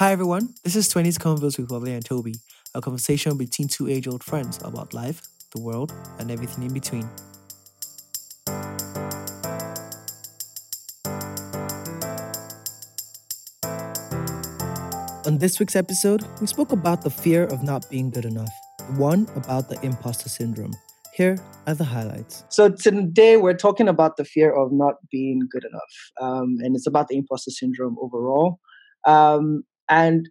Hi, everyone. This is 20s Convos with Wale and Toby, a conversation between two age old friends about life, the world, and everything in between. On this week's episode, we spoke about the fear of not being good enough, one about the imposter syndrome. Here are the highlights. So, today we're talking about the fear of not being good enough, um, and it's about the imposter syndrome overall. Um, and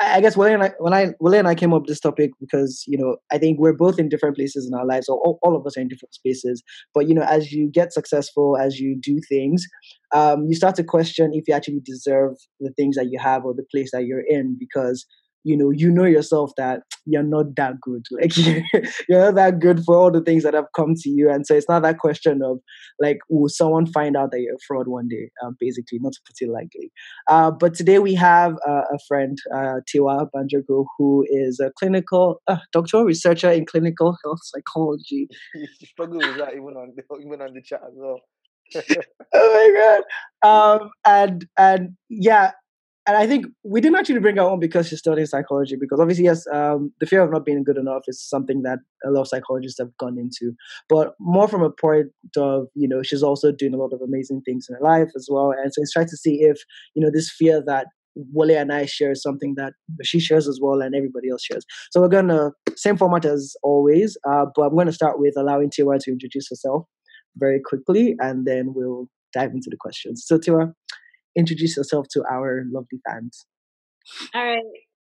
I guess Willie and I, when I Willie and I came up with this topic because you know I think we're both in different places in our lives, or all, all of us are in different spaces. But you know, as you get successful, as you do things, um, you start to question if you actually deserve the things that you have or the place that you're in because you know you know yourself that you're not that good. Like you're not that good for all the things that have come to you. And so it's not that question of like will someone find out that you're a fraud one day? Um, basically not to put it lightly. Uh, but today we have uh, a friend uh, tiwa banjago who is a clinical uh, doctoral researcher in clinical health psychology. You struggle with that even on the, even on the chat as well. Oh my god. Um, and and yeah and I think we didn't actually bring her on because she's studying psychology. Because obviously, yes, um, the fear of not being good enough is something that a lot of psychologists have gone into. But more from a point of, you know, she's also doing a lot of amazing things in her life as well. And so it's trying to see if, you know, this fear that Wale and I share is something that she shares as well and everybody else shares. So we're gonna same format as always, uh, but I'm gonna start with allowing Tiwa to introduce herself very quickly, and then we'll dive into the questions. So Tiwa, introduce yourself to our lovely fans. All right.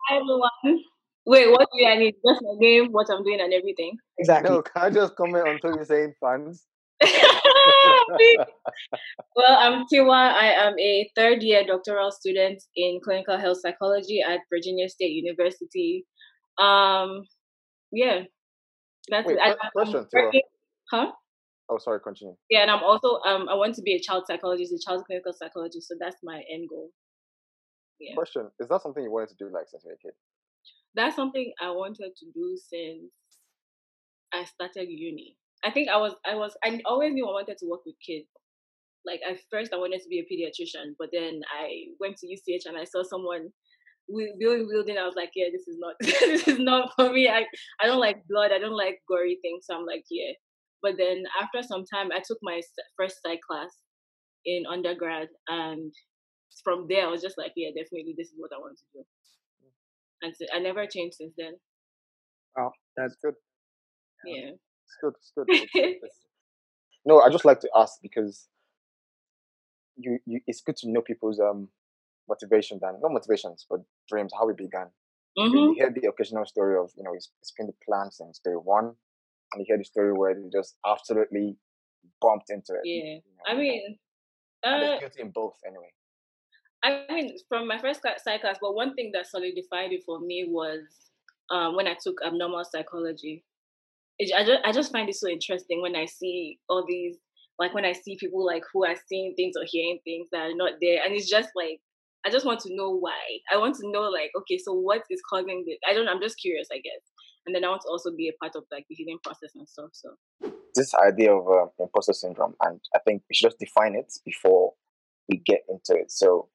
Hi, everyone. Wait, what do I need? Just my name, what I'm doing, and everything. Exactly. No, can I just comment on you saying fans? well, I'm Tiwa. I am a third year doctoral student in clinical health psychology at Virginia State University. Um, yeah, that's Wait, it. Question, Tiwa. Huh? Oh, sorry. Continue. Yeah, and I'm also um I want to be a child psychologist, a child clinical psychologist. So that's my end goal. Yeah. Question: Is that something you wanted to do like since you were a kid? That's something I wanted to do since I started uni. I think I was I was I always knew I wanted to work with kids. Like at first I wanted to be a pediatrician, but then I went to UCH and I saw someone building building. I was like, yeah, this is not this is not for me. I I don't like blood. I don't like gory things. So I'm like, yeah, but then after some time, I took my first psych class in undergrad, and from there, I was just like, yeah, definitely, this is what I want to do. And so I never changed since then. Wow, that's good. Yeah, it's good. It's good. It's good. no, I just like to ask because you, you, it's good to know people's um motivations and not motivations, but dreams, how it began. Mm-hmm. You hear the occasional story of you know it's, it's been the plan since day one, and you hear the story where they just absolutely bumped into it. Yeah, you know, I mean, uh, guilty in both anyway. I mean, from my first psych class, but one thing that solidified it for me was um, when I took abnormal psychology. It, I just I just find it so interesting when I see all these like when I see people like who are seeing things or hearing things that are not there, and it's just like I just want to know why. I want to know like okay, so what is causing this? I don't. I'm just curious, I guess and then I want to also be a part of like the healing process and stuff. So this idea of uh, imposter syndrome, and I think we should just define it before we get into it. So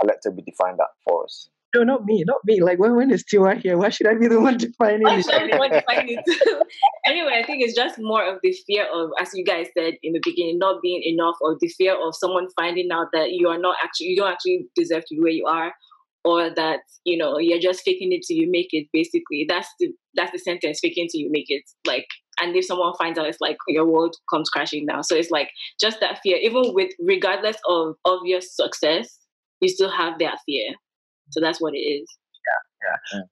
I'll let Toby define that for us. No, not me, not me. Like when when is Tiwa here? Why should I be the one defining Why should I be the one defining it? anyway, I think it's just more of the fear of, as you guys said in the beginning, not being enough, or the fear of someone finding out that you are not actually, you don't actually deserve to be where you are, or that you know you're just faking it till you make it basically. That's the that's the sentence faking till you make it. Like and if someone finds out it's like your world comes crashing down. So it's like just that fear. Even with regardless of obvious success you still have that fear. So that's what it is. Yeah yeah.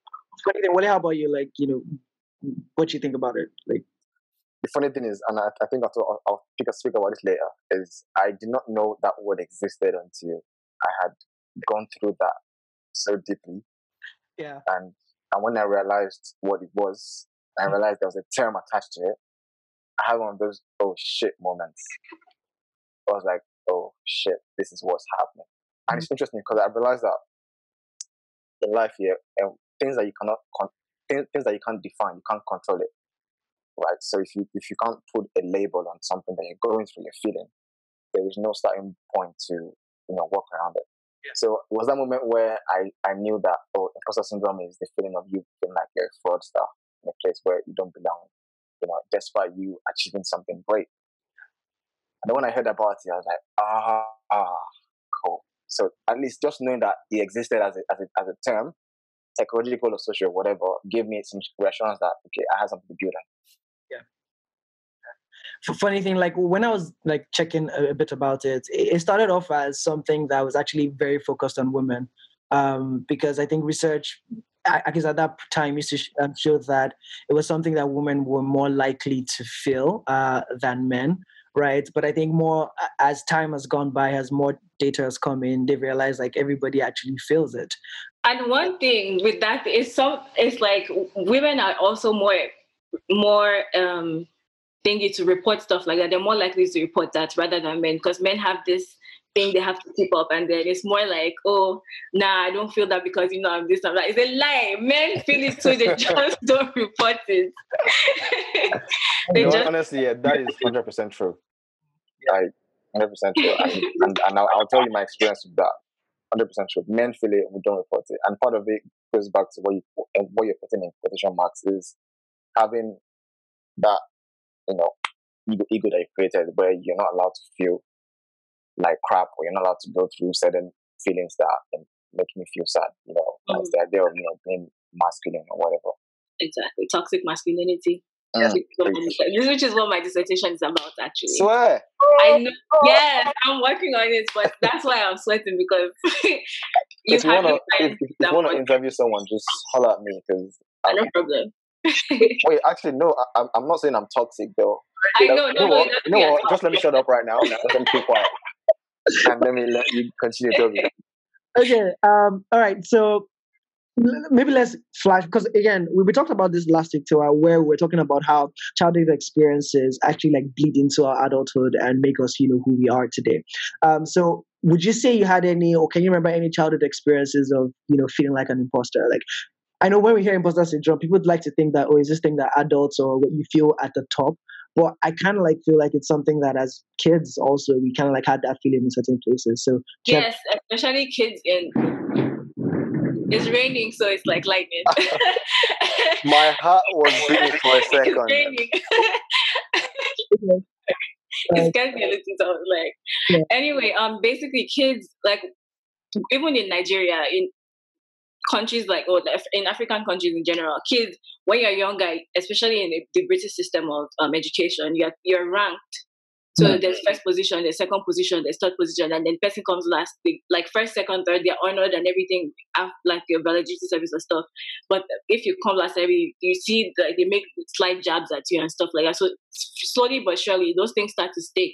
Funny thing, what how about you? Like you know what you think about it? Like the funny thing is, and I, I think I'll, I'll, I'll speak about this later, is I did not know that word existed until I had gone through that so deeply. Yeah. And and when I realized what it was, I mm. realized there was a term attached to it. I had one of those oh shit moments. I was like, oh shit, this is what's happening. And it's mm. interesting because I realized that in life here, um, things that you cannot con- things that you can't define, you can't control it. Right. So if you if you can't put a label on something that you're going through, you're feeling, there is no starting point to you know work around it. So was that moment where I, I knew that oh imposter syndrome is the feeling of you feeling like you're a fraudster in a place where you don't belong, you know, despite you achieving something great. And then when I heard about it, I was like, ah, ah, cool. So at least just knowing that it existed as a, as a, as a term, psychological or social, whatever, gave me some reassurance that okay, I have something to build on funny thing like when i was like checking a, bit about it it started off as something that was actually very focused on women um, because i think research I, guess at that time used to um, show that it was something that women were more likely to feel uh, than men right? But i think more as time has gone by as more data has come in they realize like everybody actually feels it. And one thing with that is some it's like women are also more more um thingy to report stuff like that, they're more likely to report that rather than men because men have this thing they have to keep up and then it's more like oh nah i don't feel that because you know i'm this i'm that. It's a lie. Men feel it too. They just don't report it. They no, just... honestly yeah that is 100% true. Like 100% true. And, and, and I'll, I'll, tell you my experience with that. 100% true. Men feel it we don't report it. And part of it goes back to what you what you're putting in quotation marks is having that you know, ego, ego that you created where you're not allowed to feel like crap or you're not allowed to go through certain feelings that make me feel sad, you know, mm. that's the idea of, you know, being masculine or whatever. Exactly. Toxic masculinity. Mm. Which is what my dissertation is about, actually. Swear. I know. Yes, I'm working on it, but that's why I'm sweating because you if you want to if, if you want to interview someone, just holler at me because no problem. Wait, actually, no. I, am not saying I'm toxic though. I know. No, no, no, no, Just let me shut up right now. Let me keep quiet, and let me let you continue talking. Okay. Um. All right. So maybe let's flash because again we, we talked about this last week too uh, where we we're talking about how childhood experiences actually like bleed into our adulthood and make us you know who we are today um so would you say you had any or can you remember any childhood experiences of you know feeling like an imposter like I know when we hear imposter syndrome, people would like to think that, oh, is this thing that adults or what you feel at the top? But I kind of like feel like it's something that as kids also we kind of like had that feeling in certain places. So yes, have- especially kids in. It's raining, so it's like lightning. My heart was beating for a second. It's raining. it scared me a little. So like, yeah. anyway, um, basically, kids like even in Nigeria, in countries like or in African countries in general, kids when you're younger, especially in the, the British system of um, education, you're you're ranked. So mm. there's first position, there's second position, there's third position, and then person comes last. They, like first, second, third, they're honored and everything, like your validity service and stuff. But if you come last, every you see like they make slight jabs at you and stuff like that. So slowly but surely, those things start to stick.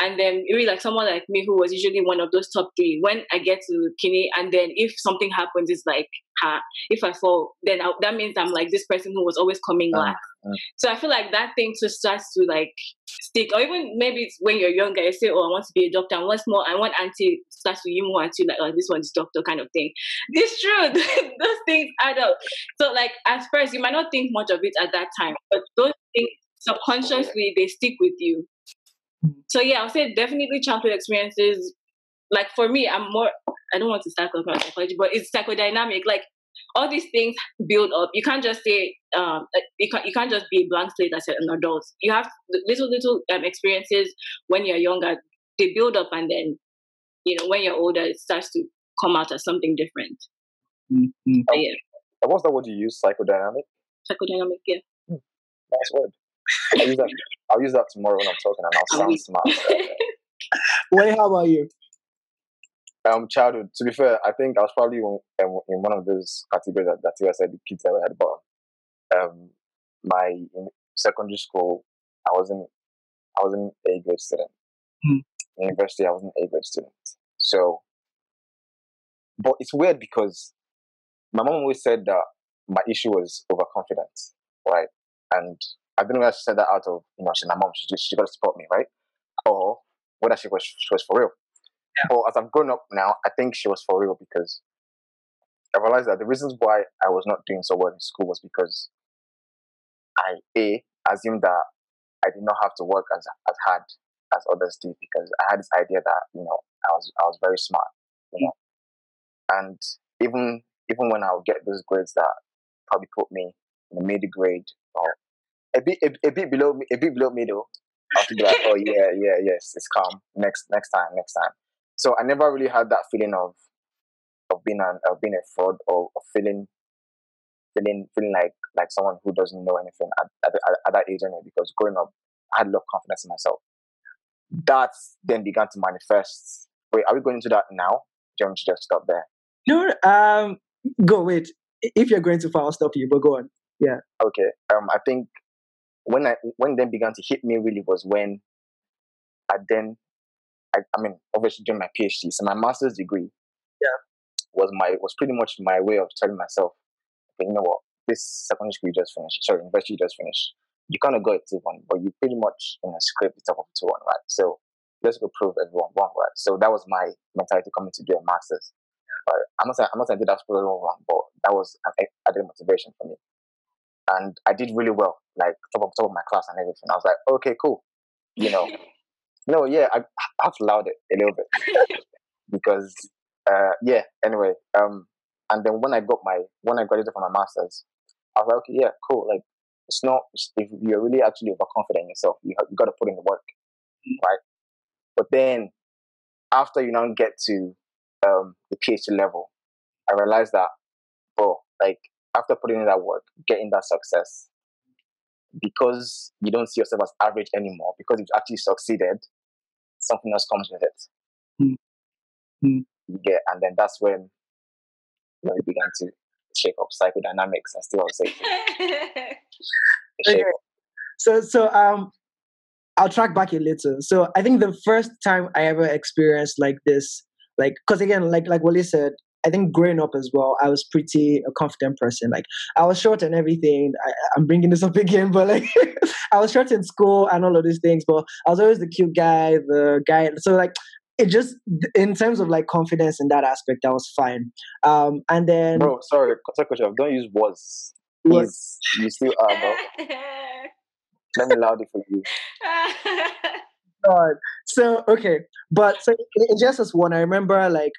And then really like someone like me who was usually one of those top three, when I get to Kinney and then if something happens, it's like, ha, if I fall, then I, that means I'm like this person who was always coming uh, last. Uh. So I feel like that thing just starts to like stick, or even maybe it's when you're younger, you say, oh, I want to be a doctor. And once more, I want auntie starts to you more at you like, oh, this one's doctor kind of thing. This true. those things add up. So like at first, you might not think much of it at that time, but those things subconsciously, they stick with you so yeah, I'll say definitely childhood experiences. Like for me, I'm more. I don't want to start talking about psychology, but it's psychodynamic. Like all these things build up. You can't just say um, you can't you can't just be a blank slate as an adult. You have little little um, experiences when you're younger. They build up, and then you know when you're older, it starts to come out as something different. Mm-hmm. Yeah. What's that word you use? Psychodynamic. Psychodynamic. Yeah. Hmm. Nice word. I'll use that. I'll use that tomorrow when I'm talking, and I'll sound smart. Wait, how about you? Um, childhood. To be fair, I think I was probably in, um, in one of those categories that, that you said the kids ever had bottom. Um, my in secondary school, I wasn't, I wasn't a grade student. Hmm. In university, I wasn't a grade student. So, but it's weird because my mom always said that my issue was overconfidence, right? And I don't know whether she said that out of, you know, she's my mom, she, she got to support me, right? Or whether she was, she was for real. Yeah. Or as I've grown up now, I think she was for real because I realized that the reasons why I was not doing so well in school was because I, A, assumed that I did not have to work as, as hard as others did because I had this idea that, you know, I was, I was very smart, you know. And even even when I would get those grades that probably put me in the middle grade or a bit a, a bit below me a bit below middle, I'll be like, oh yeah, yeah, yes, it's calm. Next next time, next time. So I never really had that feeling of of being an of being a fraud or, or feeling feeling feeling like like someone who doesn't know anything at, at, at that age anyway. Because growing up, I had a lot of confidence in myself. That then began to manifest. Wait, are we going into that now? Do you want to just stop there? No, um, go wait. If you're going too far, I'll stop you. But go on. Yeah. Okay. Um, I think when I when then began to hit me really was when I then I, I mean obviously doing my PhD, so my master's degree. Yeah. Was my was pretty much my way of telling myself, okay, you know what, this secondary school you just finished, sorry, university you just finished, you kind of got a two one, but you pretty much you know scraped the top of two one, right? So let's go prove everyone wrong, right? So that was my mentality coming to do a master's. But I'm not saying I'm not saying I did absolutely wrong, but that was an added motivation for me. And I did really well, like top of top of my class and everything. I was like, okay, cool. You know. no, yeah, I, I have to loud it a little bit. because uh yeah, anyway. Um and then when I got my when I graduated from my masters, I was like, okay, yeah, cool. Like it's not if you're really actually overconfident in yourself, you have, you got to put in the work, mm-hmm. right? But then after you now get to um, the PhD level, I realized that, bro, like after putting in that work, getting that success, because you don't see yourself as average anymore, because you've actually succeeded, something else comes with it. Mm-hmm. You get, and then that's when you know, you began to shape up psychodynamics and still say. okay. So, so um, I'll track back a little. So I think the first time I ever experienced like this, like, cause again, like like Wale said, I think growing up as well, I was pretty a confident person. Like I was short and everything. I, am bringing this up again, but like I was short in school and all of these things. But I was always the cute guy, the guy. So like it just in terms of like confidence in that aspect, that was fine. Um, and then bro, sorry, sorry, coach, don't use was. Was you still are, bro. Let me loud it for you. God. So okay, but so in just as one, I remember like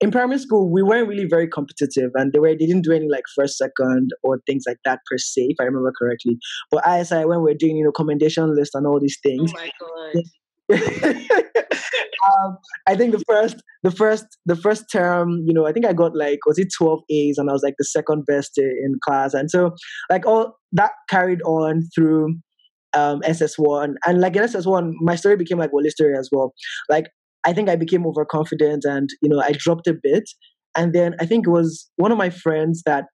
in primary school we weren't really very competitive, and they were they didn't do any like first, second, or things like that per se, if I remember correctly. But ISI when we we're doing you know commendation list and all these things. Oh my god. um, I think the first, the first, the first term, you know, I think I got like was it twelve A's, and I was like the second best in class, and so like all that carried on through um, SS1, and like in SS1, my story became like Wale's story as well. Like I think I became overconfident, and you know, I dropped a bit, and then I think it was one of my friends that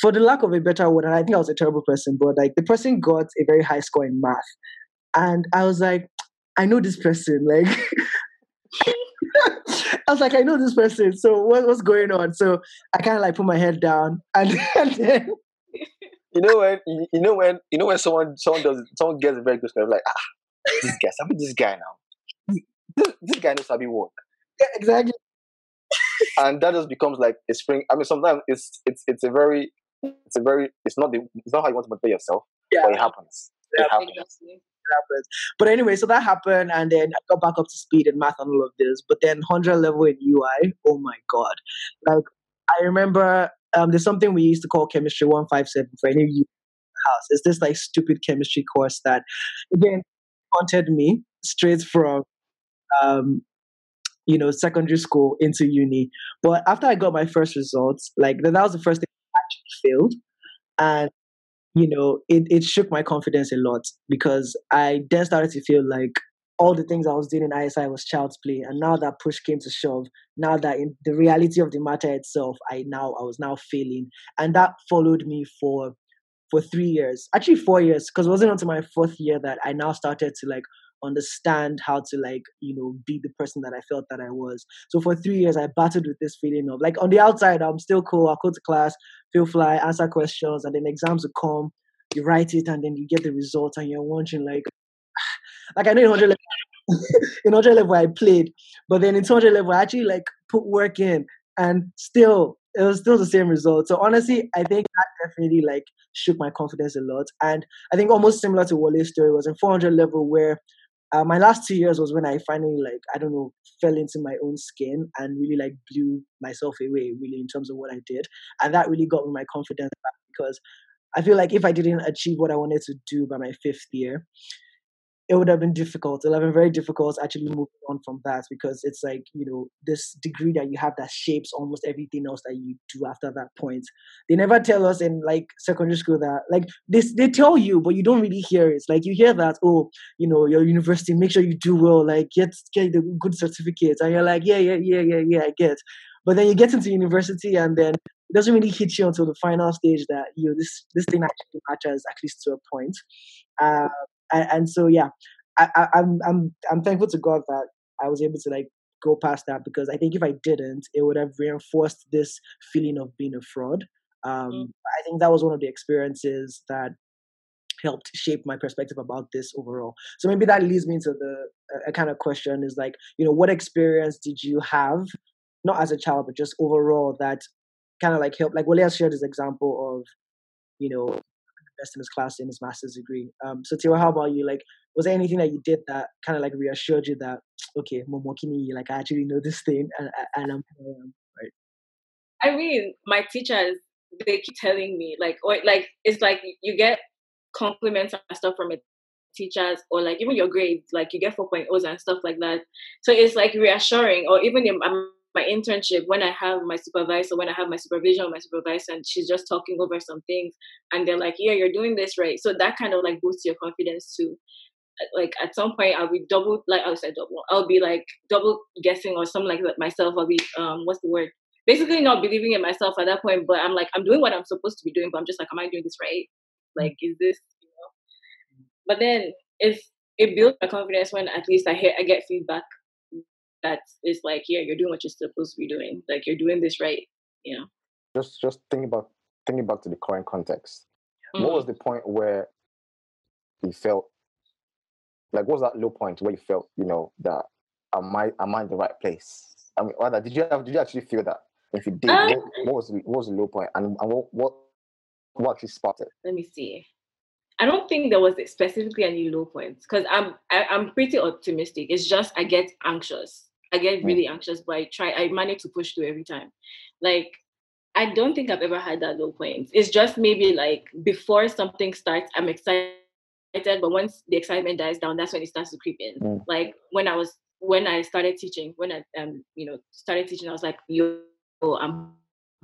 for the lack of a better word, and I think I was a terrible person, but like the person got a very high score in math. And I was like, I know this person. Like, I was like, I know this person. So what, what's going on? So I kind of like put my head down, and, and then you know when you know when you know when someone someone does someone gets a very good score, like ah, this guy, I'm this guy now. This, this guy knows how to work. Yeah, exactly. and that just becomes like a spring. I mean, sometimes it's it's it's a very it's a very it's not the it's not how you want to motivate yourself, yeah. but it happens. Yeah, it happens happens. But anyway, so that happened, and then I got back up to speed in math and all of this. But then 100 level in UI, oh my god! Like I remember, um, there's something we used to call chemistry 157 for any of you house. It's this like stupid chemistry course that again haunted me straight from um, you know secondary school into uni. But after I got my first results, like that was the first thing I actually failed, and you know, it, it shook my confidence a lot because I then started to feel like all the things I was doing in ISI was child's play. And now that push came to shove, now that in the reality of the matter itself, I now I was now failing. And that followed me for for three years. Actually four years, because it wasn't until my fourth year that I now started to like understand how to like you know be the person that I felt that I was. So for three years, I battled with this feeling of like on the outside, I'm still cool. I go to class, feel fly, answer questions, and then exams will come. You write it, and then you get the results, and you're wondering like, like I know in 100 level, in 100 level I played, but then in 200 level I actually like put work in, and still it was still the same result. So honestly, I think that definitely like shook my confidence a lot. And I think almost similar to Wale's story was in 400 level where uh, my last two years was when I finally like I don't know fell into my own skin and really like blew myself away really in terms of what I did, and that really got me my confidence back because I feel like if I didn't achieve what I wanted to do by my fifth year, it would have been difficult. It would have been very difficult actually moving on from that because it's like, you know, this degree that you have that shapes almost everything else that you do after that point. They never tell us in like secondary school that like this they tell you, but you don't really hear it. Like you hear that, oh, you know, your university, make sure you do well, like get get the good certificates. And you're like, yeah, yeah, yeah, yeah, yeah, I get. But then you get into university and then it doesn't really hit you until the final stage that you know this this thing actually matters at least to a point. Uh, and, and so yeah, I, I, I'm I'm I'm thankful to God that I was able to like go past that because I think if I didn't, it would have reinforced this feeling of being a fraud. Um, mm. I think that was one of the experiences that helped shape my perspective about this overall. So maybe that leads me into the a kind of question is like, you know, what experience did you have, not as a child, but just overall that kind of like helped? Like Wale shared this example of, you know, best in his class in his master's degree. Um, so Tiwa, how about you? Like, was there anything that you did that kind of like reassured you that okay, Momokini, like I actually know this thing and, and I'm right? I mean, my teachers they keep telling me like, or like it's like you get compliments and stuff from it teachers or like even your grades like you get 4.0s and stuff like that so it's like reassuring or even in, my internship when I have my supervisor, when I have my supervision my supervisor, and she's just talking over some things, and they're like, "Yeah, you're doing this right." So that kind of like boosts your confidence too. Like at some point, I'll be double, like I'll say double, I'll be like double guessing or something like that myself. I'll be um, what's the word? Basically, not believing in myself at that point. But I'm like, I'm doing what I'm supposed to be doing, but I'm just like, am I doing this right? Like, is this, you know? But then it's it builds my confidence when at least I hear I get feedback that is like, yeah, you're doing what you're supposed to be doing. Like you're doing this right. You know. Just just think about thinking back to the current context. Mm-hmm. What was the point where you felt like what was that low point where you felt, you know, that am I am I in the right place? I mean, rather, did you have did you actually feel that? If you did, uh, what, what, was the, what was the low point, and, and what, what what actually spotted? Let me see. I don't think there was specifically any low points because I'm I, am i am pretty optimistic. It's just I get anxious. I get mm. really anxious, but I try, I manage to push through every time. Like, I don't think I've ever had that low point. It's just maybe like before something starts, I'm excited, but once the excitement dies down, that's when it starts to creep in. Mm. Like when I was when I started teaching, when I um you know started teaching, I was like, yo, I'm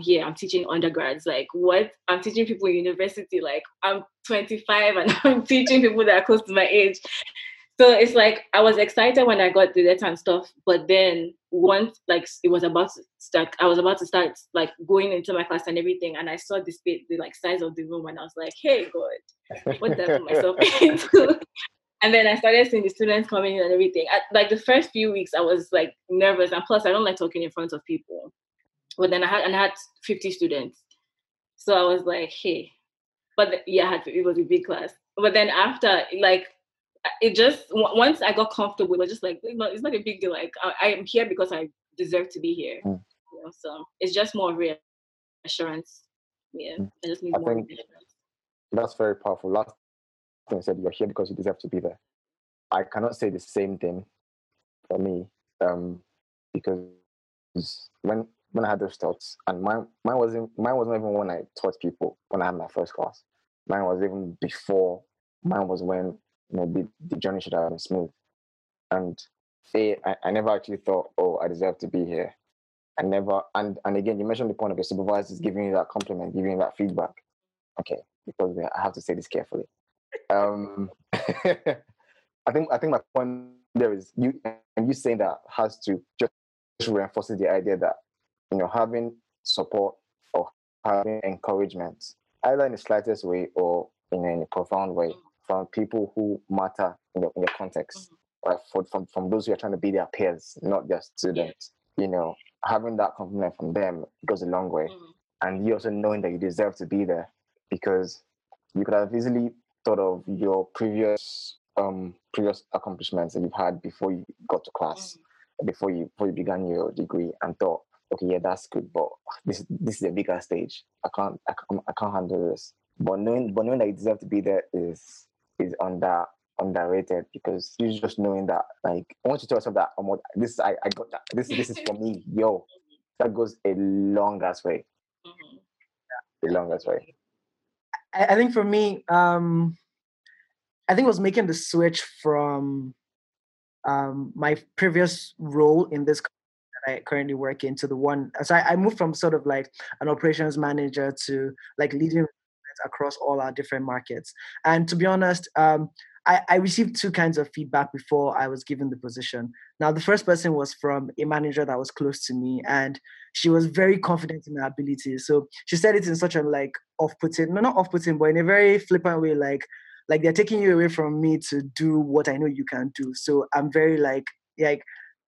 here, I'm teaching undergrads. Like what? I'm teaching people in university. Like I'm 25 and I'm teaching people that are close to my age so it's like I was excited when I got the letter and stuff, but then once like it was about to start, I was about to start like going into my class and everything, and I saw the space, the like size of the room, and I was like, "Hey God, what did I put myself into?" and then I started seeing the students coming in and everything. I, like the first few weeks, I was like nervous, and plus I don't like talking in front of people. But then I had and I had 50 students, so I was like, "Hey," but the, yeah, I had it was a big class. But then after like it just once I got comfortable, it was just like it's not, it's not a big deal. Like I, I, am here because I deserve to be here. Mm. You know, so it's just more reassurance. Yeah, mm. I just need I more think That's very powerful. Last thing I said, you're here because you deserve to be there. I cannot say the same thing for me um, because when when I had those thoughts, and mine mine wasn't mine wasn't even when I taught people when I had my first class. Mine was even before. Mine was when you know, the, the journey should have been smooth. And A, I, I never actually thought, oh, I deserve to be here. I never, and, and again, you mentioned the point of your supervisors giving you that compliment, giving you that feedback. Okay, because I have to say this carefully. Um, I think I think my point there is you and you saying that has to just reinforces the idea that you know having support or having encouragement, either in the slightest way or in a profound way, from people who matter in the, in the context, mm-hmm. right? For, from, from those who are trying to be their peers, not their students. You know, having that compliment from them goes a long way. Mm-hmm. And you also knowing that you deserve to be there because you could have easily thought of your previous um previous accomplishments that you've had before you got to class, mm-hmm. before you before you began your degree, and thought, okay, yeah, that's good, but this this is a bigger stage. I can't I can't, I can't handle this. But knowing but knowing that you deserve to be there is is that underrated because you just knowing that like once you to tell yourself that this I, I got that. This this is for me. Yo that goes a long way. Mm-hmm. a long ass way. I, I think for me um I think it was making the switch from um my previous role in this that I currently work in to the one so I, I moved from sort of like an operations manager to like leading across all our different markets. And to be honest, um, I, I, received two kinds of feedback before I was given the position. Now, the first person was from a manager that was close to me, and she was very confident in her abilities. So she said it in such a like off-putting, no, not off-putting, but in a very flippant way, like like they're taking you away from me to do what I know you can do. So I'm very like like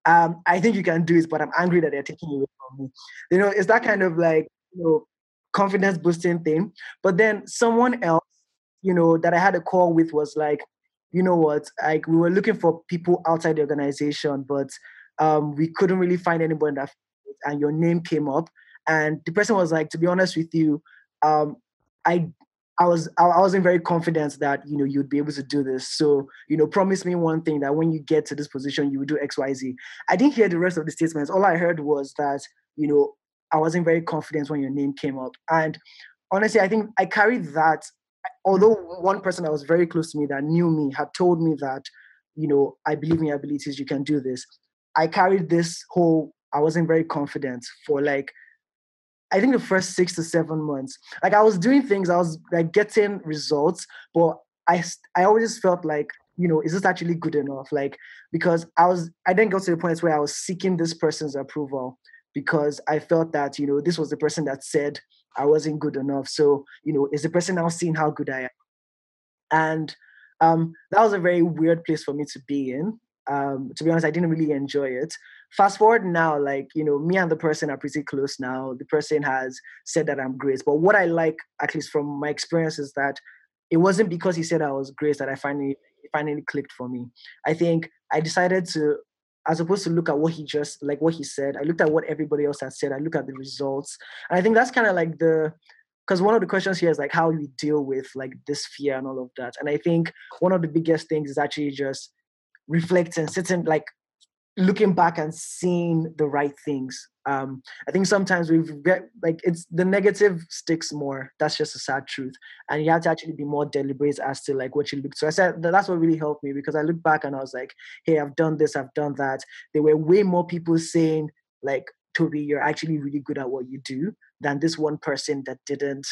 um, I think you can do it, but I'm angry that they're taking you away from me. You know, it's that kind of like you know confidence boosting thing. But then someone else, you know, that I had a call with was like, you know what, like we were looking for people outside the organization, but um, we couldn't really find anyone that and your name came up. And the person was like, to be honest with you, um, I I was I wasn't very confident that you know you'd be able to do this. So you know, promise me one thing that when you get to this position, you would do X Y Z. I didn't hear the rest of the statements. All I heard was that you know I wasn't very confident when your name came up. And honestly, I think I carried that. Although one person that was very close to me that knew me had told me that, you know, I believe in your abilities, you can do this. I carried this whole, I wasn't very confident for like, I think the first six to seven months. Like I was doing things, I was like getting results, but I I always felt like you know, is this actually good enough? Like, because I was, I then got to the point where I was seeking this person's approval because I felt that, you know, this was the person that said I wasn't good enough. So, you know, is the person now seeing how good I am? And um, that was a very weird place for me to be in. Um, to be honest, I didn't really enjoy it. Fast forward now, like, you know, me and the person are pretty close now. The person has said that I'm great. But what I like, at least from my experience, is that it wasn't because he said I was great that I finally finally clicked for me. I think I decided to as opposed to look at what he just like what he said. I looked at what everybody else had said. I look at the results. And i think that's kind of like the because one of the questions here is like how you deal with like this fear and all of that. And i think one of the biggest things is actually just reflecting sitting like looking back and seeing the right things um i think sometimes we get like it's the negative sticks more. That's just a sad truth. And you have to actually be more deliberate as to like what you look so i said that's what really helped me because i look back and i was like hey i've done this i've done that. There were way more people saying like toby you're actually really good at what you do than this one person that didn't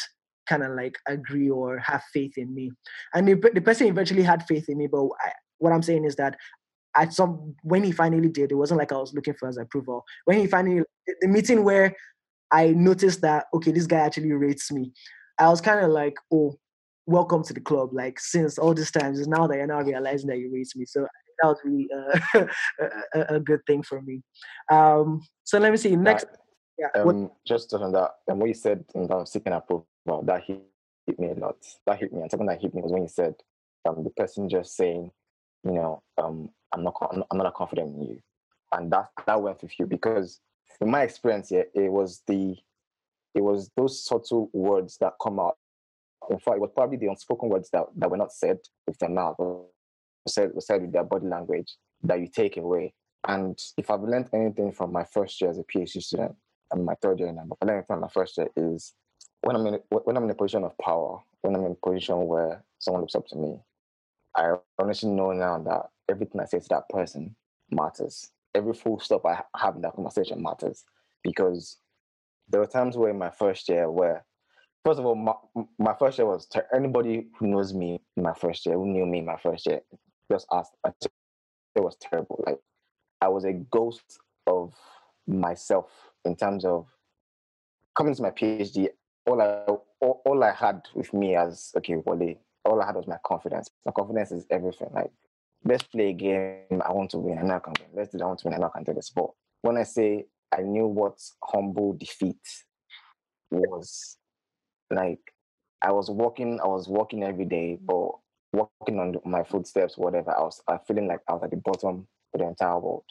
kind of like agree or have faith in me. And the, the person eventually had faith in me but I, what i'm saying is that at some when he finally did, it wasn't like I was looking for his approval. When he finally the meeting where I noticed that okay, this guy actually rates me, I was kind of like, oh, welcome to the club. Like since all this times, it's now that you're now realizing that you rate me. So that was really uh, a, a, good thing for me. Um, so let me see next. yeah, um, just on that, and what you said of seeking approval, that hit, hit me a lot. That hit me, and something that hit me was when you said um, the person just saying, you know, um, I'm not I'm not confident in you, and that that went with you because in my experience, yeah, it was the it was those subtle words that come out. In fact, it was probably the unspoken words that, that were not said with their mouth, or said said with their body language that you take away. And if I've learned anything from my first year as a PhD student and my third year now, but I learned from my first year is when I'm in when I'm in a position of power, when I'm in a position where someone looks up to me, I honestly know now that everything I say to that person matters. Every full stop I have in that conversation matters because there were times where in my first year where, first of all, my, my first year was ter- anybody who knows me in my first year, who knew me in my first year, just asked. It was terrible. Like I was a ghost of myself in terms of coming to my PhD. All I all, all I had with me as okay, Wale, all I had was my confidence. My confidence is everything. Like let's play a game. I want to win. I know I can win. Let's do that. I want to win. I know I can do this. But when I say I knew what humble defeat was, like I was walking, I was walking every day, but walking on my footsteps, whatever. I was I feeling like I was at the bottom of the entire world,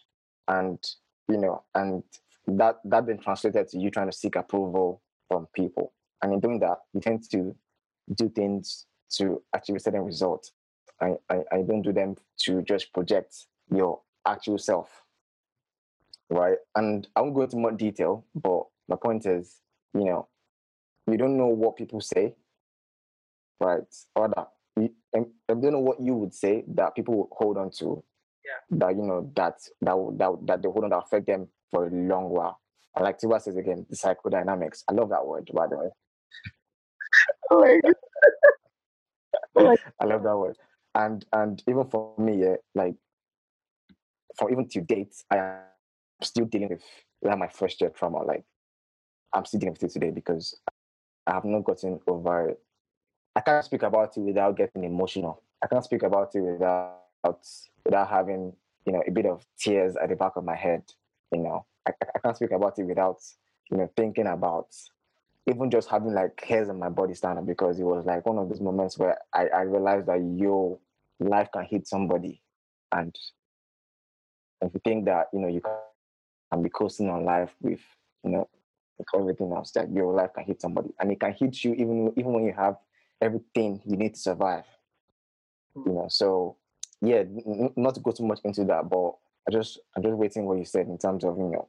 and you know, and that that then translated to you trying to seek approval from people, and in doing that, you tend to do things to achieve a certain result I, I, I don't do them to just project your actual self. Right. And I won't go into more detail, but my point is, you know, you don't know what people say, right? Or that you, I don't know what you would say that people would hold on to. Yeah. That you know that that that that they hold on to affect them for a long while. I like Tiwa says again, the psychodynamics. I love that word, by the way. I love that word. And and even for me, yeah, like for even to date, I am still dealing with like my first year trauma. Like I'm still dealing with it today because I have not gotten over it. I can't speak about it without getting emotional. I can't speak about it without without having you know a bit of tears at the back of my head. You know, I, I can't speak about it without you know thinking about even just having like hairs on my body stand up because it was like one of those moments where I, I realized that your life can hit somebody. And if you think that you know you can be coasting on life with you know with everything else that your life can hit somebody. And it can hit you even even when you have everything you need to survive. Hmm. You know so yeah n- not to go too much into that but i just i'm just waiting what you said in terms of you know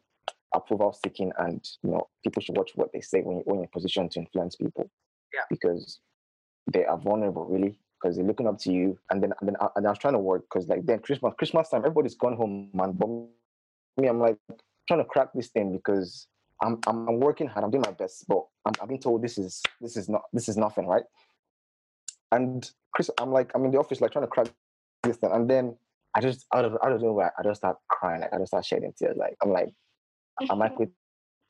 approval seeking and you know people should watch what they say when, you, when you're in a position to influence people. Yeah. Because they are vulnerable really because they're looking up to you. And then and then I, and I was trying to work because like then christmas christmas time everybody's gone home man. But me i'm like trying to crack this thing because i'm i'm, I'm working hard. I'm doing my best but I'm, i'm being told this is this is not this is nothing right? And chris i'm like i'm in the office like trying to crack this thing. And then i just out of out of nowhere i just start crying. Like i just start shedding tears. Like i'm like am I quit?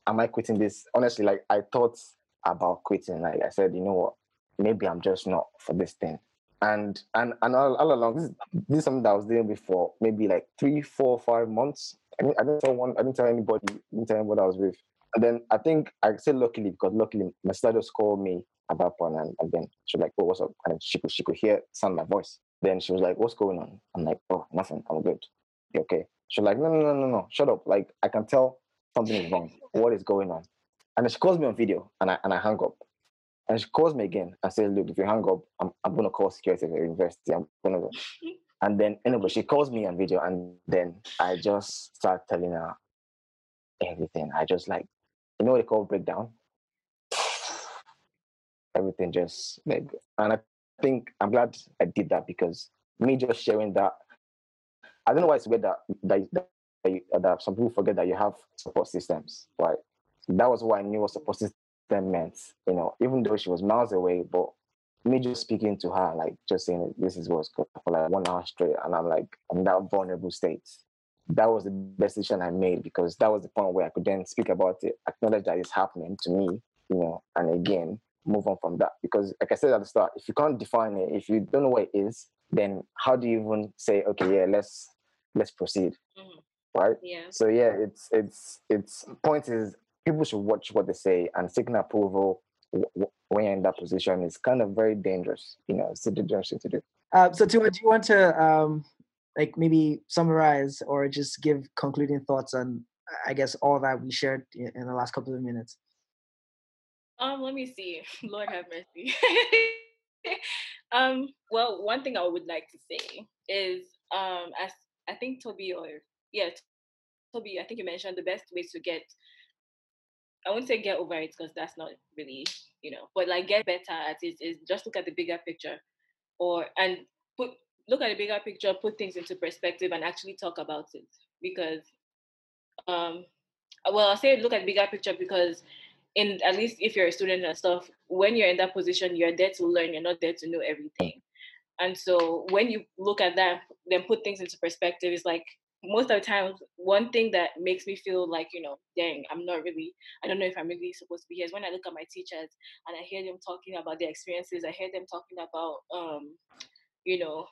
Am I quitting this? Honestly, like I thought about quitting. Like I said, you know what? Maybe I'm just not for this thing. And and and all, all along, this is, this is something that I was doing before, maybe like three, four, five months. I didn't, I didn't tell one. I didn't tell anybody. I didn't tell anybody I was with. And then I think I said luckily because luckily my sister just called me at that point, and, and then she was like, "Oh, what's up?" And she could she could hear sound my voice. Then she was like, "What's going on?" I'm like, "Oh, nothing. I'm good. You okay?" She's like, "No, no, no, no, no. Shut up. Like I can tell something is wrong. What is going on? And she calls me on video and I and I hang up. And she calls me again and says, Look, if you hang up, I'm, I'm gonna call security at the university. I'm gonna go. and then anyway, she calls me on video and then I just start telling her everything. I just like, you know what they call breakdown? everything just like and I think I'm glad I did that because me just sharing that I don't know why it's weird that that, you, that some people forget that you have support systems, right? That was what I knew what support system meant, you know, even though she was miles away, but me just speaking to her, like just saying this is what's good for like one hour straight, and I'm like in that vulnerable state. That was the best decision I made because that was the point where I could then speak about it, acknowledge that it's happening to me, you know, and again move on from that. Because like I said at the start, if you can't define it, if you don't know what it is, then how do you even say, okay, yeah, let's let's proceed? Mm-hmm right? Yeah. So yeah, it's it's it's point is people should watch what they say and seeking approval when you're in that position is kind of very dangerous. You know, it's a dangerous thing to do. Uh, so, Tiwa, do you want to um, like maybe summarize or just give concluding thoughts on, I guess, all that we shared in the last couple of minutes? Um, let me see. Lord have mercy. um, well, one thing I would like to say is, um, as I think Toby or yeah, Toby, I think you mentioned the best ways to get. I won't say get over it because that's not really, you know, but like get better at it is just look at the bigger picture, or and put look at the bigger picture, put things into perspective, and actually talk about it. Because, um, well, I'll say look at bigger picture because, in at least if you're a student and stuff, when you're in that position, you're there to learn. You're not there to know everything. And so when you look at that, then put things into perspective, it's like most of the time, one thing that makes me feel like, you know, dang, I'm not really, I don't know if I'm really supposed to be here is when I look at my teachers and I hear them talking about their experiences. I hear them talking about, um, you know,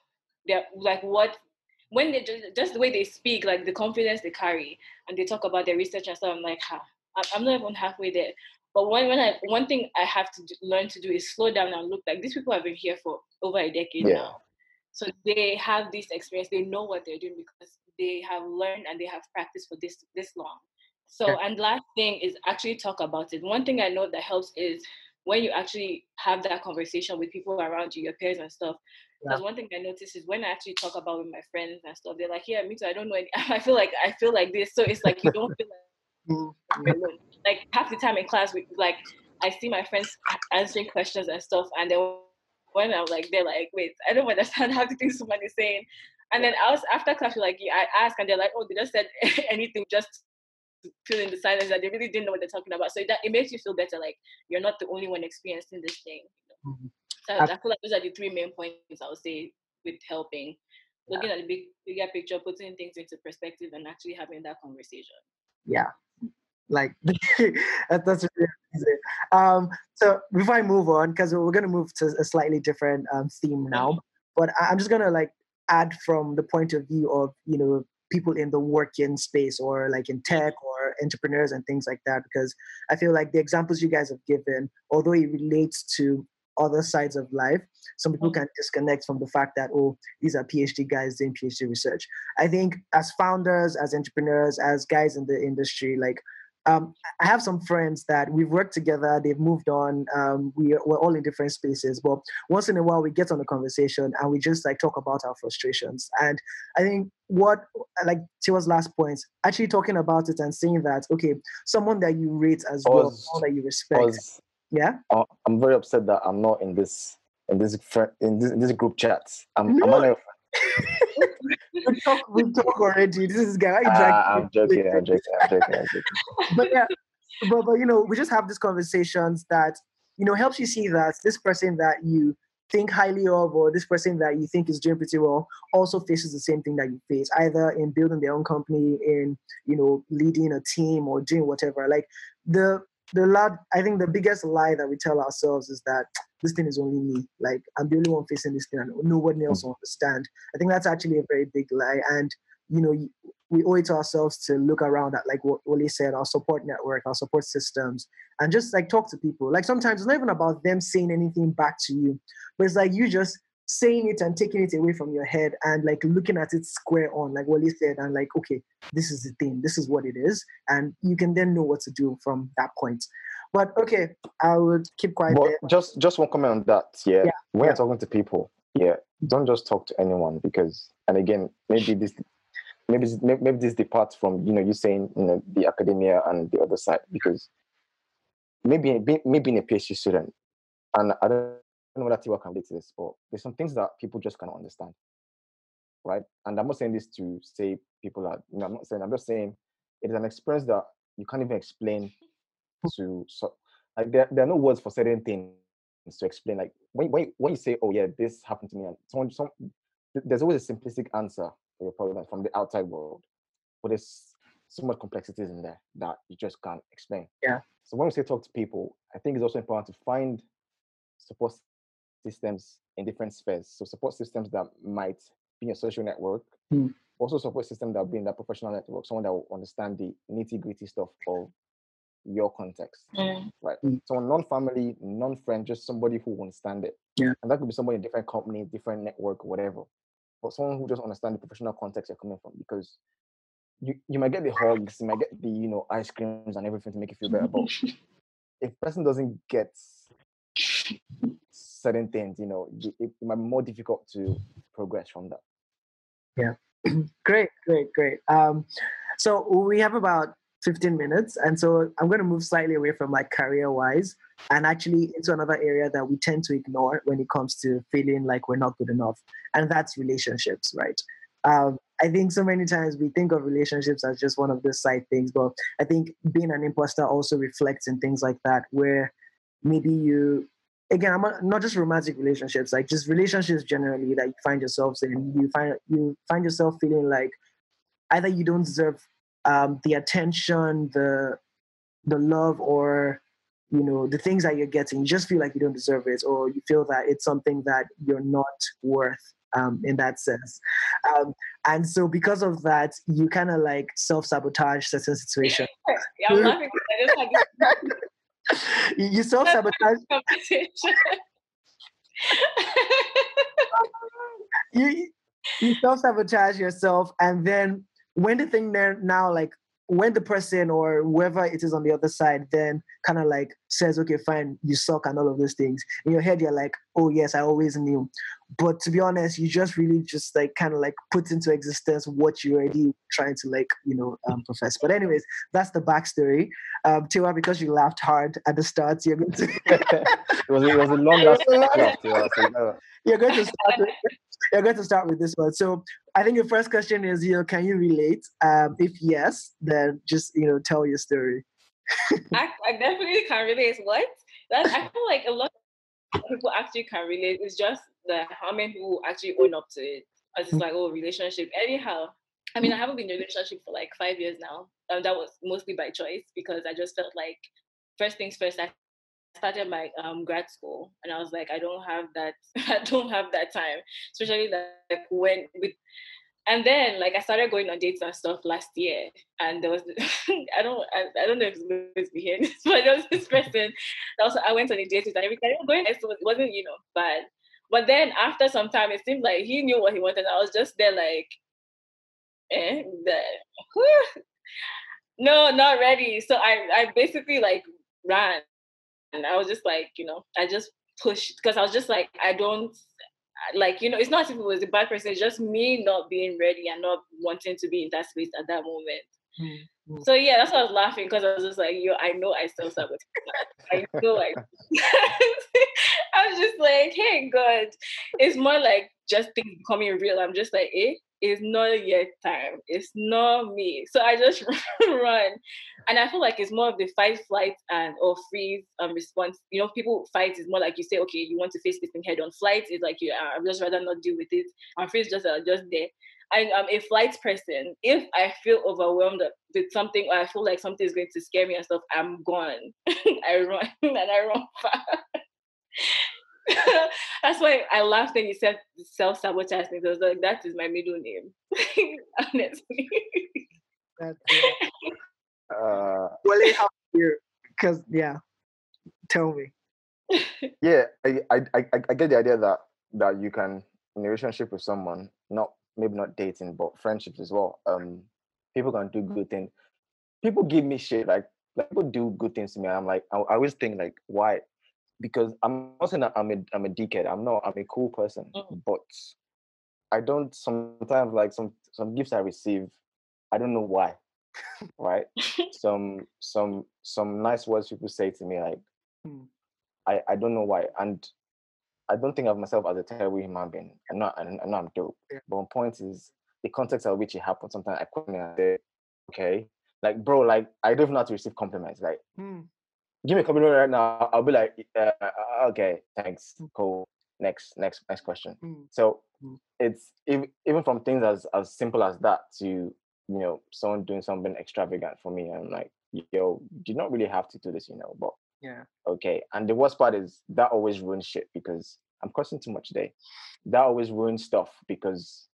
they're like what, when they just, just the way they speak, like the confidence they carry and they talk about their research and stuff, I'm like, ha, I'm not even halfway there. But when, when I, one thing I have to do, learn to do is slow down and look like these people have been here for over a decade yeah. now. So they have this experience. They know what they're doing because they have learned and they have practiced for this this long. So and last thing is actually talk about it. One thing I know that helps is when you actually have that conversation with people around you, your peers and stuff, Because yeah. one thing I notice is when I actually talk about with my friends and stuff, they're like, "Yeah, me too. I don't know. Any- I feel like I feel like this." So it's like you don't feel like mm-hmm. alone. Like half the time in class, we like I see my friends answering questions and stuff, and then when I'm like, they're like, "Wait, I don't understand half the things someone is saying." And then I was after class, like, I ask, and they're like, "Oh, they just said anything just fill in the silence that they really didn't know what they're talking about. So that it makes you feel better, like you're not the only one experiencing this thing. Mm-hmm. So I, I feel like those are the three main points I would say with helping. Looking at the big bigger picture, putting things into perspective and actually having that conversation. Yeah. Like that's really amazing. Um, so before I move on, because we're gonna move to a slightly different um, theme now, mm-hmm. but I'm just gonna like add from the point of view of you know people in the working space or like in tech or entrepreneurs and things like that because i feel like the examples you guys have given although it relates to other sides of life some people mm-hmm. can disconnect from the fact that oh these are phd guys doing phd research. I think as founders as entrepreneurs as guys in the industry like um, I have some friends that we've worked together. They've moved on. Um, we, we're all in different spaces, but once in a while we get on a conversation and we just like talk about our frustrations. And I think what like Tiwa's last point, actually talking about it and saying that okay, someone that you rate as well, someone that you respect. yeah. Uh, I'm very upset that I'm not in this in this in this, in this group chat. I'm, no. I'm we talk, we talk already. This is guy. Uh, I'm joking. I'm joking. I'm joking. I'm joking. but yeah, but but you know, we just have these conversations that you know helps you see that this person that you think highly of or this person that you think is doing pretty well also faces the same thing that you face either in building their own company in you know leading a team or doing whatever like the the lot i think the biggest lie that we tell ourselves is that this thing is only me. Like I'm the only one facing this thing, and no one else will understand. I think that's actually a very big lie, and you know, we owe it to ourselves to look around at like what Wale said, our support network, our support systems, and just like talk to people. Like sometimes it's not even about them saying anything back to you, but it's like you just saying it and taking it away from your head and like looking at it square on, like Wale said, and like, okay, this is the thing, this is what it is, and you can then know what to do from that point. But okay, I would keep quiet. But just just one comment on that. Yeah, yeah. when yeah. you're talking to people, yeah, don't just talk to anyone because, and again, maybe this, maybe maybe this departs from you know you saying you know the academia and the other side because maybe maybe being a PhD student, and I don't know whether Tiwa can relate to this, but there's some things that people just cannot understand, right? And I'm not saying this to say people are. You know, I'm not saying. I'm just saying it is an experience that you can't even explain hmm. to so like there, there are no words for certain things to explain. Like when when when you say, "Oh yeah, this happened to me," and someone some there's always a simplistic answer for your problem from the outside world, but there's so much complexities in there that you just can't explain. Yeah. So when we say talk to people, I think it's also important to find support systems in different spheres. So support systems that might be in a social network, mm. also support system that will be in that professional network, someone that will understand the nitty gritty stuff of your context, mm. right? Mm. So non-family, non-friend, just somebody who understand it. Yeah. And that could be somebody in different company, different network, whatever. But someone who just understand the professional context you're coming from, because you you might get the hugs, you might get the you know ice creams and everything to make you feel better. But if person doesn't get certain things, you know, it, it might be more difficult to progress from that. Yeah. great, great, great. Um, so we have about 15 minutes. And so I'm going to move slightly away from like career wise and actually into another area that we tend to ignore when it comes to feeling like we're not good enough. And that's relationships, right? Um, I think so many times we think of relationships as just one of the side things, but I think being an imposter also reflects in things like that, where maybe you, again, I'm not just romantic relationships, like just relationships generally that you find yourselves in. You find you find yourself feeling like either you don't deserve um, the attention, the the love, or you know the things that you're getting, you just feel like you don't deserve it, or you feel that it's something that you're not worth um, in that sense. Um, and so because of that, you kind of like self sabotage certain situations. yeah, I'm laughing you self sabotage. you you self sabotage yourself, and then when the thing there now like when the person or whoever it is on the other side then kind of like says, okay, fine, you suck and all of those things. In your head, you're like, oh yes, I always knew. But to be honest, you just really just like kind of like put into existence what you already trying to like, you know, um, profess. But anyways, that's the backstory. Um, Tiwa, because you laughed hard at the start, you're going to. it was it was a long laugh. you're going to start. With, you're going to start with this one. So I think your first question is, you know, can you relate? Um, if yes, then just you know, tell your story. I, I definitely can't relate. What? That I feel like a lot of people actually can relate. It's just the how many people actually own up to it. As it's like, oh, relationship. Anyhow, I mean, I haven't been in a relationship for like five years now. Um, that was mostly by choice because I just felt like first things first. I started my um, grad school, and I was like, I don't have that. I don't have that time, especially like when with and then like I started going on dates and stuff last year, and there was I don't I, I don't know if to be here, but there was this person that also I went on a date with, and every time going, it wasn't you know bad. But then after some time, it seemed like he knew what he wanted. I was just there like, eh, the, no, not ready. So I I basically like ran, and I was just like you know I just pushed because I was just like I don't like you know it's not if it was a bad person it's just me not being ready and not wanting to be in that space at that moment mm-hmm. so yeah that's why i was laughing because i was just like yo i know i still sabotage i know i i was just like hey god it's more like just things becoming real i'm just like eh it's not yet time. It's not me. So I just run. And I feel like it's more of the fight, flight, and or freeze um, response. You know, people fight is more like you say, okay, you want to face this thing head on. Flight is like you uh, I'd just rather not deal with it. And freeze just uh, just there. I, I'm a flight person. If I feel overwhelmed with something or I feel like something is going to scare me and stuff, I'm gone. I run and I run fast. That's why I laughed when you said self sabotage because I was like, that is my middle name. Honestly. That's uh, well, how you? Because yeah, tell me. Yeah, I, I I I get the idea that that you can in a relationship with someone, not maybe not dating, but friendships as well. Um, people can do good things. People give me shit like, like people do good things to me. I'm like, I, I always think like, why because I'm not saying that I'm a I'm a dickhead. I'm not. I'm a cool person, mm. but I don't sometimes like some some gifts I receive. I don't know why, right? some some some nice words people say to me like, mm. I I don't know why, and I don't think of myself as a terrible human being. I'm not. I know I'm dope. Yeah. But one point is the context of which it happened. Sometimes I question and say, okay, like bro, like I don't know how to receive compliments. Like mm give me a compliment right now, I'll be like, uh, okay, thanks, mm. cool. Next, next, next question. Mm. So mm. it's even from things as as simple as that to you know someone doing something extravagant for me. I'm like, yo, you don't really have to do this, you know, but yeah, okay. And the worst part is that always ruins shit because I'm cursing too much today. That always ruins stuff because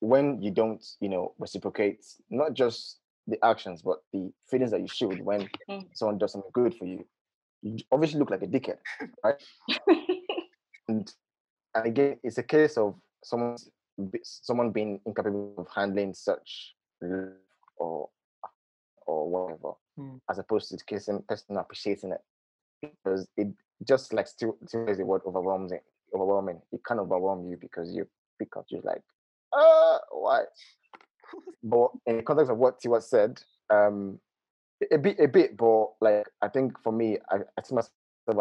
when you don't, you know, reciprocate, not just the actions, but the feelings that you should when mm. someone does something good for you. You obviously look like a dickhead, right? and and again, it's a case of someone someone being incapable of handling such or or whatever, mm. as opposed to of person appreciating it because it just like still still is the word overwhelming overwhelming. It can overwhelm you because you pick up you're like, uh, why? but in the context of what Tiwa said, um, a bit, a bit, but like I think for me, I, I see myself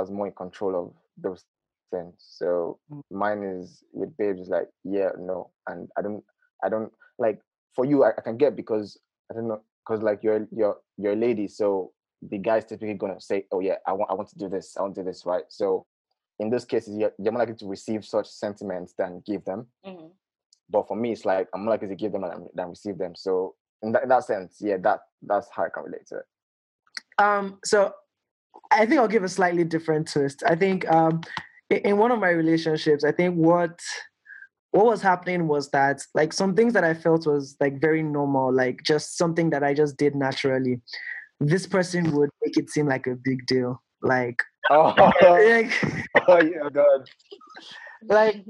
as more in control of those things. So mm. mine is with babes, like yeah, no, and I don't, I don't like for you. I, I can get because I don't know because like you're you're you're a lady, so the guy's typically gonna say, oh yeah, I want I want to do this, I want to do this, right? So in those cases, you're, you're more likely to receive such sentiments than give them. Mm-hmm. But for me, it's like I'm more likely to give them than, than receive them. So in that, in that sense, yeah, that that's how I can relate to it. Um, so I think I'll give a slightly different twist. I think um, in one of my relationships, I think what what was happening was that like some things that I felt was like very normal, like just something that I just did naturally. This person would make it seem like a big deal, like oh, like, oh yeah, God, like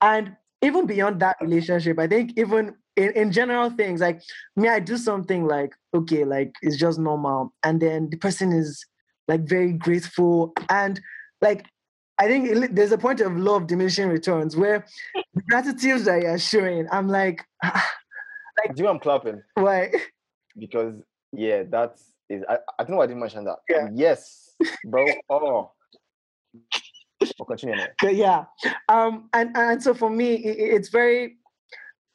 and even beyond that relationship, I think even in, in general things, like me, I do something like, okay, like it's just normal. And then the person is like very grateful and like I think there's a point of law of diminishing returns where the gratitude that you're showing, I'm like, like, do you know I'm clapping? Why? Because yeah, that's is I, I don't know why I didn't mention that. Yeah. Yes, bro. Oh. We'll continue. Yeah. Um, and and so for me, it, it's very.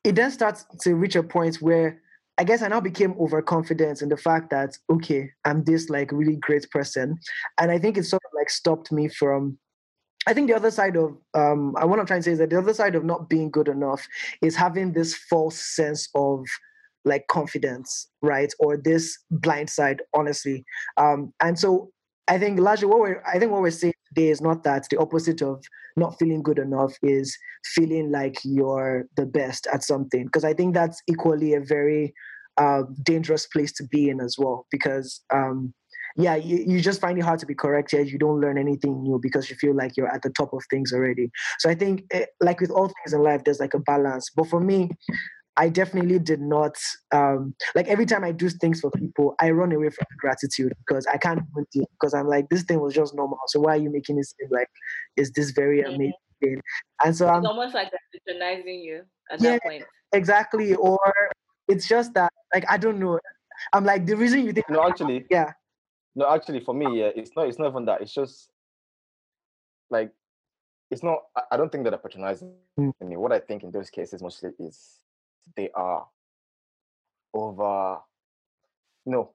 It then starts to reach a point where I guess I now became overconfident in the fact that okay, I'm this like really great person, and I think it sort of like stopped me from. I think the other side of um, what I'm trying to say is that the other side of not being good enough is having this false sense of like confidence, right, or this blind side, honestly. Um, and so I think largely what we're I think what we're seeing today is not that. The opposite of not feeling good enough is feeling like you're the best at something. Because I think that's equally a very uh, dangerous place to be in as well. Because um, yeah you, you just find it hard to be corrected you don't learn anything new because you feel like you're at the top of things already so I think it, eh, like with all things in life there's like a balance but for me I definitely did not um, like every time I do things for people, I run away from gratitude because I can't do it because I'm like this thing was just normal. So why are you making this seem like is this very mm-hmm. amazing thing? And so it's I'm almost like patronizing you at yeah, that point. Exactly. Or it's just that like I don't know. I'm like the reason you think no actually yeah no actually for me yeah it's not it's not even that it's just like it's not I don't think that they're patronizing mm. me. What I think in those cases mostly is they are over no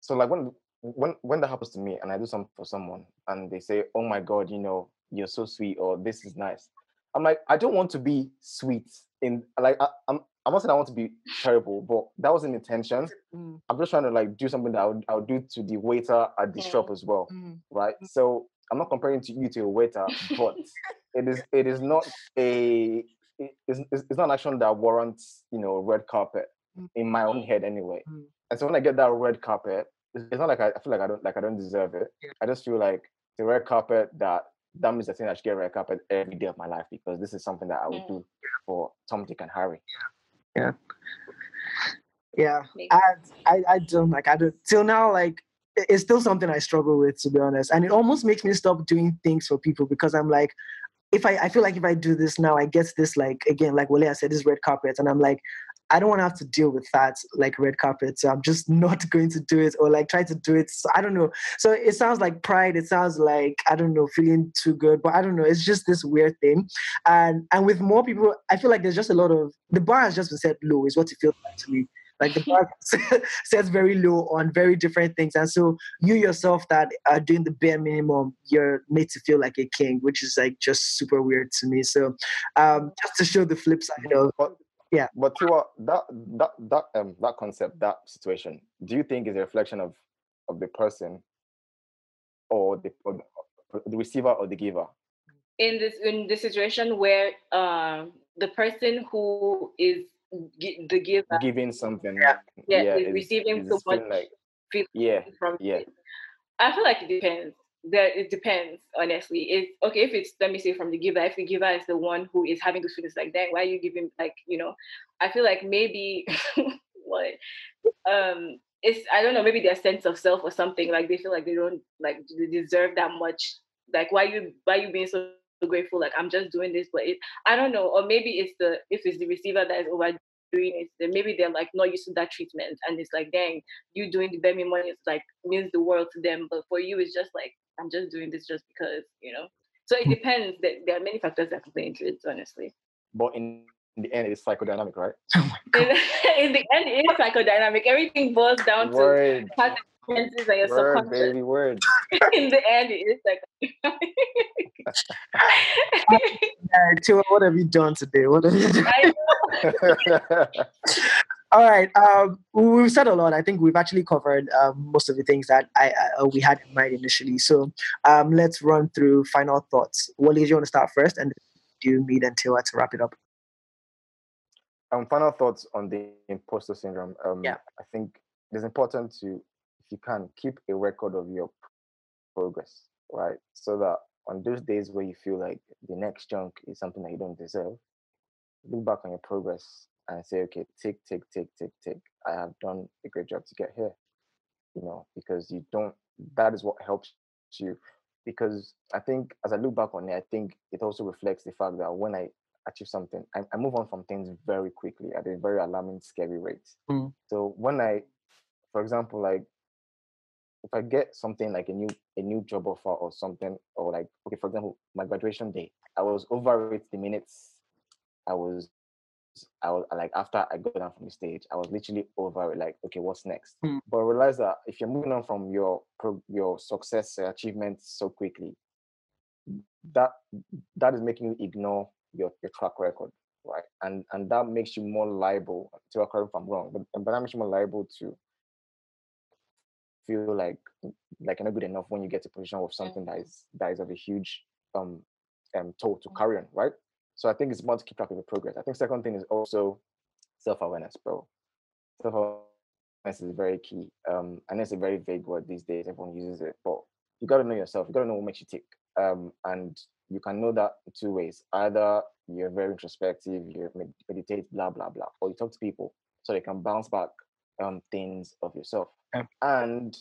so like when when when that happens to me and i do something for someone and they say oh my god you know you're so sweet or this is nice i'm like i don't want to be sweet in like I, i'm i'm not saying i want to be terrible but that was an intention mm. i'm just trying to like do something that i would, I would do to the waiter at the shop as well mm. right mm. so i'm not comparing to you to a waiter but it is it is not a it's, it's not an action that warrants you know red carpet mm. in my own head anyway. Mm. And so when I get that red carpet, it's not like I, I, feel like I don't like I don't deserve it. Yeah. I just feel like the red carpet that that means the thing I should get red carpet every day of my life because this is something that I would do for Tom, Dick, and Harry. Yeah. Yeah. Yeah. I, I I don't like I don't till now like it's still something I struggle with to be honest. And it almost makes me stop doing things for people because I'm like, if I, I feel like if I do this now, I get this like again, like Wale I said, this red carpet, and I'm like, I don't want to have to deal with that like red carpet. So I'm just not going to do it or like try to do it. So I don't know. So it sounds like pride. It sounds like I don't know, feeling too good. But I don't know. It's just this weird thing. And and with more people, I feel like there's just a lot of the bar has just been set low. Is what it feels like to me. Like the bar sets very low on very different things. And so you yourself that are doing the bare minimum, you're made to feel like a king, which is like just super weird to me. So um, just to show the flip side of yeah. But to that that that um that concept, that situation, do you think is a reflection of of the person or the, or the receiver or the giver? In this in the situation where um the person who is the giver giving something yeah, yeah, yeah is receiving so much like, yeah from yeah it. i feel like it depends that it depends honestly. It's okay if it's let me say from the giver if the giver is the one who is having those feelings like that why are you giving like you know? I feel like maybe what? Um it's i don't know maybe their sense of self or something like they feel like they don't like they deserve that much. Like why you why you being so grateful like i'm just doing this but it, i don't know. Or maybe it's the if it's the receiver that is overdoing it then maybe they're like not used to that treatment and it's like dang you doing the bare money is like means the world to them. But for you it's just like i'm just doing this just because you know so it hmm. depends that there are many factors that play into it honestly but in in the end, it's psychodynamic, right? Oh in, in, the end, it is psychodynamic. Everything boils down Word. to consequences and your word, subconscious. Baby, word. in the end, it is like. yeah, what have you done today? What have you done? All right. Um, we've said a lot. I think we've actually covered um, most of the things that I uh, we had in mind initially. So um, let's run through final thoughts. Wale, do you want to start first, and do me then Tiwa to wrap it up? Um, final thoughts on the imposter syndrome. Um, yeah. I think it's important to if you can keep a record of your progress, right? So that on those days where you feel like the next junk is something that you don't deserve, look back on your progress and say, okay, tick, tick, tick, tick, tick. I have done a great job to get here. You know, because you don't that is what helps you because I think as I look back on it, I think it also reflects the fact that when I achieve something, I, I move on from things very quickly at a very alarming, scary rate. Mm. So when I, for example, like if I get something like a new a new job offer or something, or like okay, for example, my graduation day, I was over it the minutes I was I was like after I got down from the stage, I was literally over it, like, okay, what's next? Mm. But I realized that if you're moving on from your your success uh, achievements so quickly, that that is making you ignore your, your track record, right? And and that makes you more liable to correct if I'm wrong, but but that makes you more liable to feel like like you're not good enough when you get to a position with something that is that is of a huge um um toll to carry on, right? So I think it's important to keep track of your progress. I think second thing is also self-awareness, bro. Self-awareness is very key. Um, and it's a very vague word these days. Everyone uses it, but you got to know yourself. You got to know what makes you tick. Um, and you can know that in two ways. Either you're very introspective, you meditate, blah blah blah, or you talk to people so they can bounce back um things of yourself. Yeah. And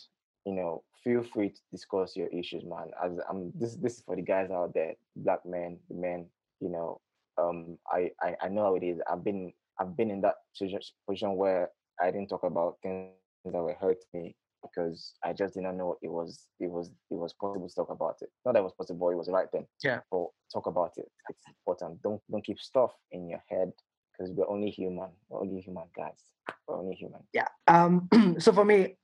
you know, feel free to discuss your issues, man. As I'm this this is for the guys out there, black men, the men, you know, um, I, I, I know how it is. I've been I've been in that position where I didn't talk about things that were hurting me because I just didn't know it was it was it was possible to talk about it. Not that it was possible, it was right then. Yeah. But talk about it. It's important. Don't don't keep stuff in your head because we're only human. We're only human guys. We're only human. Yeah. Um. so for me,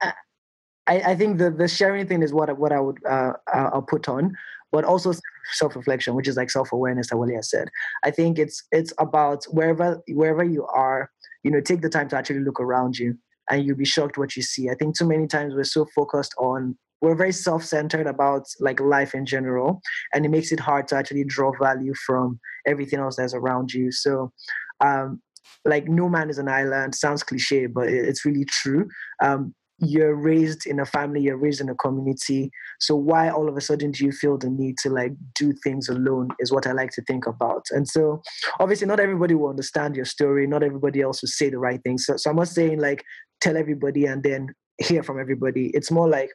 I, I think the the sharing thing is what what I would uh I'll put on but also self-reflection, which is like self-awareness that Wale has said. I think it's it's about wherever wherever you are, you know, take the time to actually look around you and you'll be shocked what you see. I think too many times we're so focused on we're very self-centered about like life in general and it makes it hard to actually draw value from everything else that's around you so um like no man is an island sounds cliche but it's really true um you're raised in a family, you're raised in a community. So why all of a sudden do you feel the need to like do things alone is what I like to think about. And so obviously not everybody will understand your story, not everybody else will say the right things. So, so I'm not saying like tell everybody and then hear from everybody. It's more like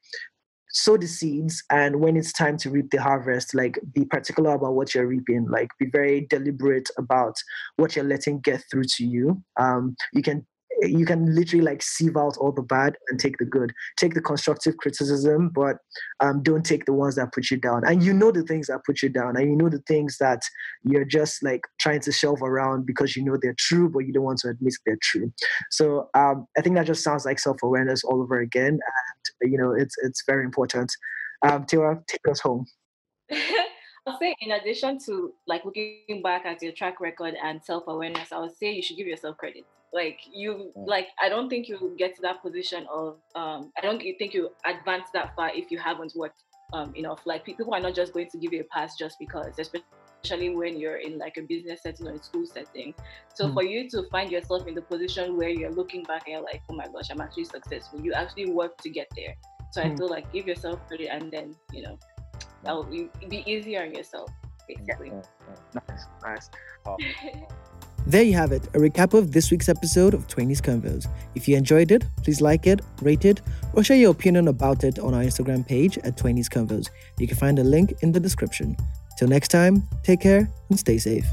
sow the seeds and when it's time to reap the harvest like be particular about what you're reaping like be very deliberate about what you're letting get through to you um, you can you can literally like sieve out all the bad and take the good. Take the constructive criticism but um, don't take the ones that put you down. And you know the things that put you down and you know the things that you're just like trying to shelve around because you know they're true but you don't want to admit they're true. So um, i think that just sounds like self-awareness all over again and you know it's it's very important. Um, Tiwa, take us home. I'll say in addition to like looking back at your track record and self-awareness, I would say you should give yourself credit like you mm. like i don't think you get to that position of um i don't think you advance that far if you haven't worked um enough like people are not just going to give you a pass just because especially when you're in like a business setting or a school setting so mm. for you to find yourself in the position where you're looking back and you're like oh my gosh i'm actually successful you actually work to get there so mm. i feel like give yourself credit and then you know that will be, be easier on yourself basically nice nice oh. There you have it, a recap of this week's episode of 20s Convos. If you enjoyed it, please like it, rate it, or share your opinion about it on our Instagram page at 20s Convos. You can find a link in the description. Till next time, take care and stay safe.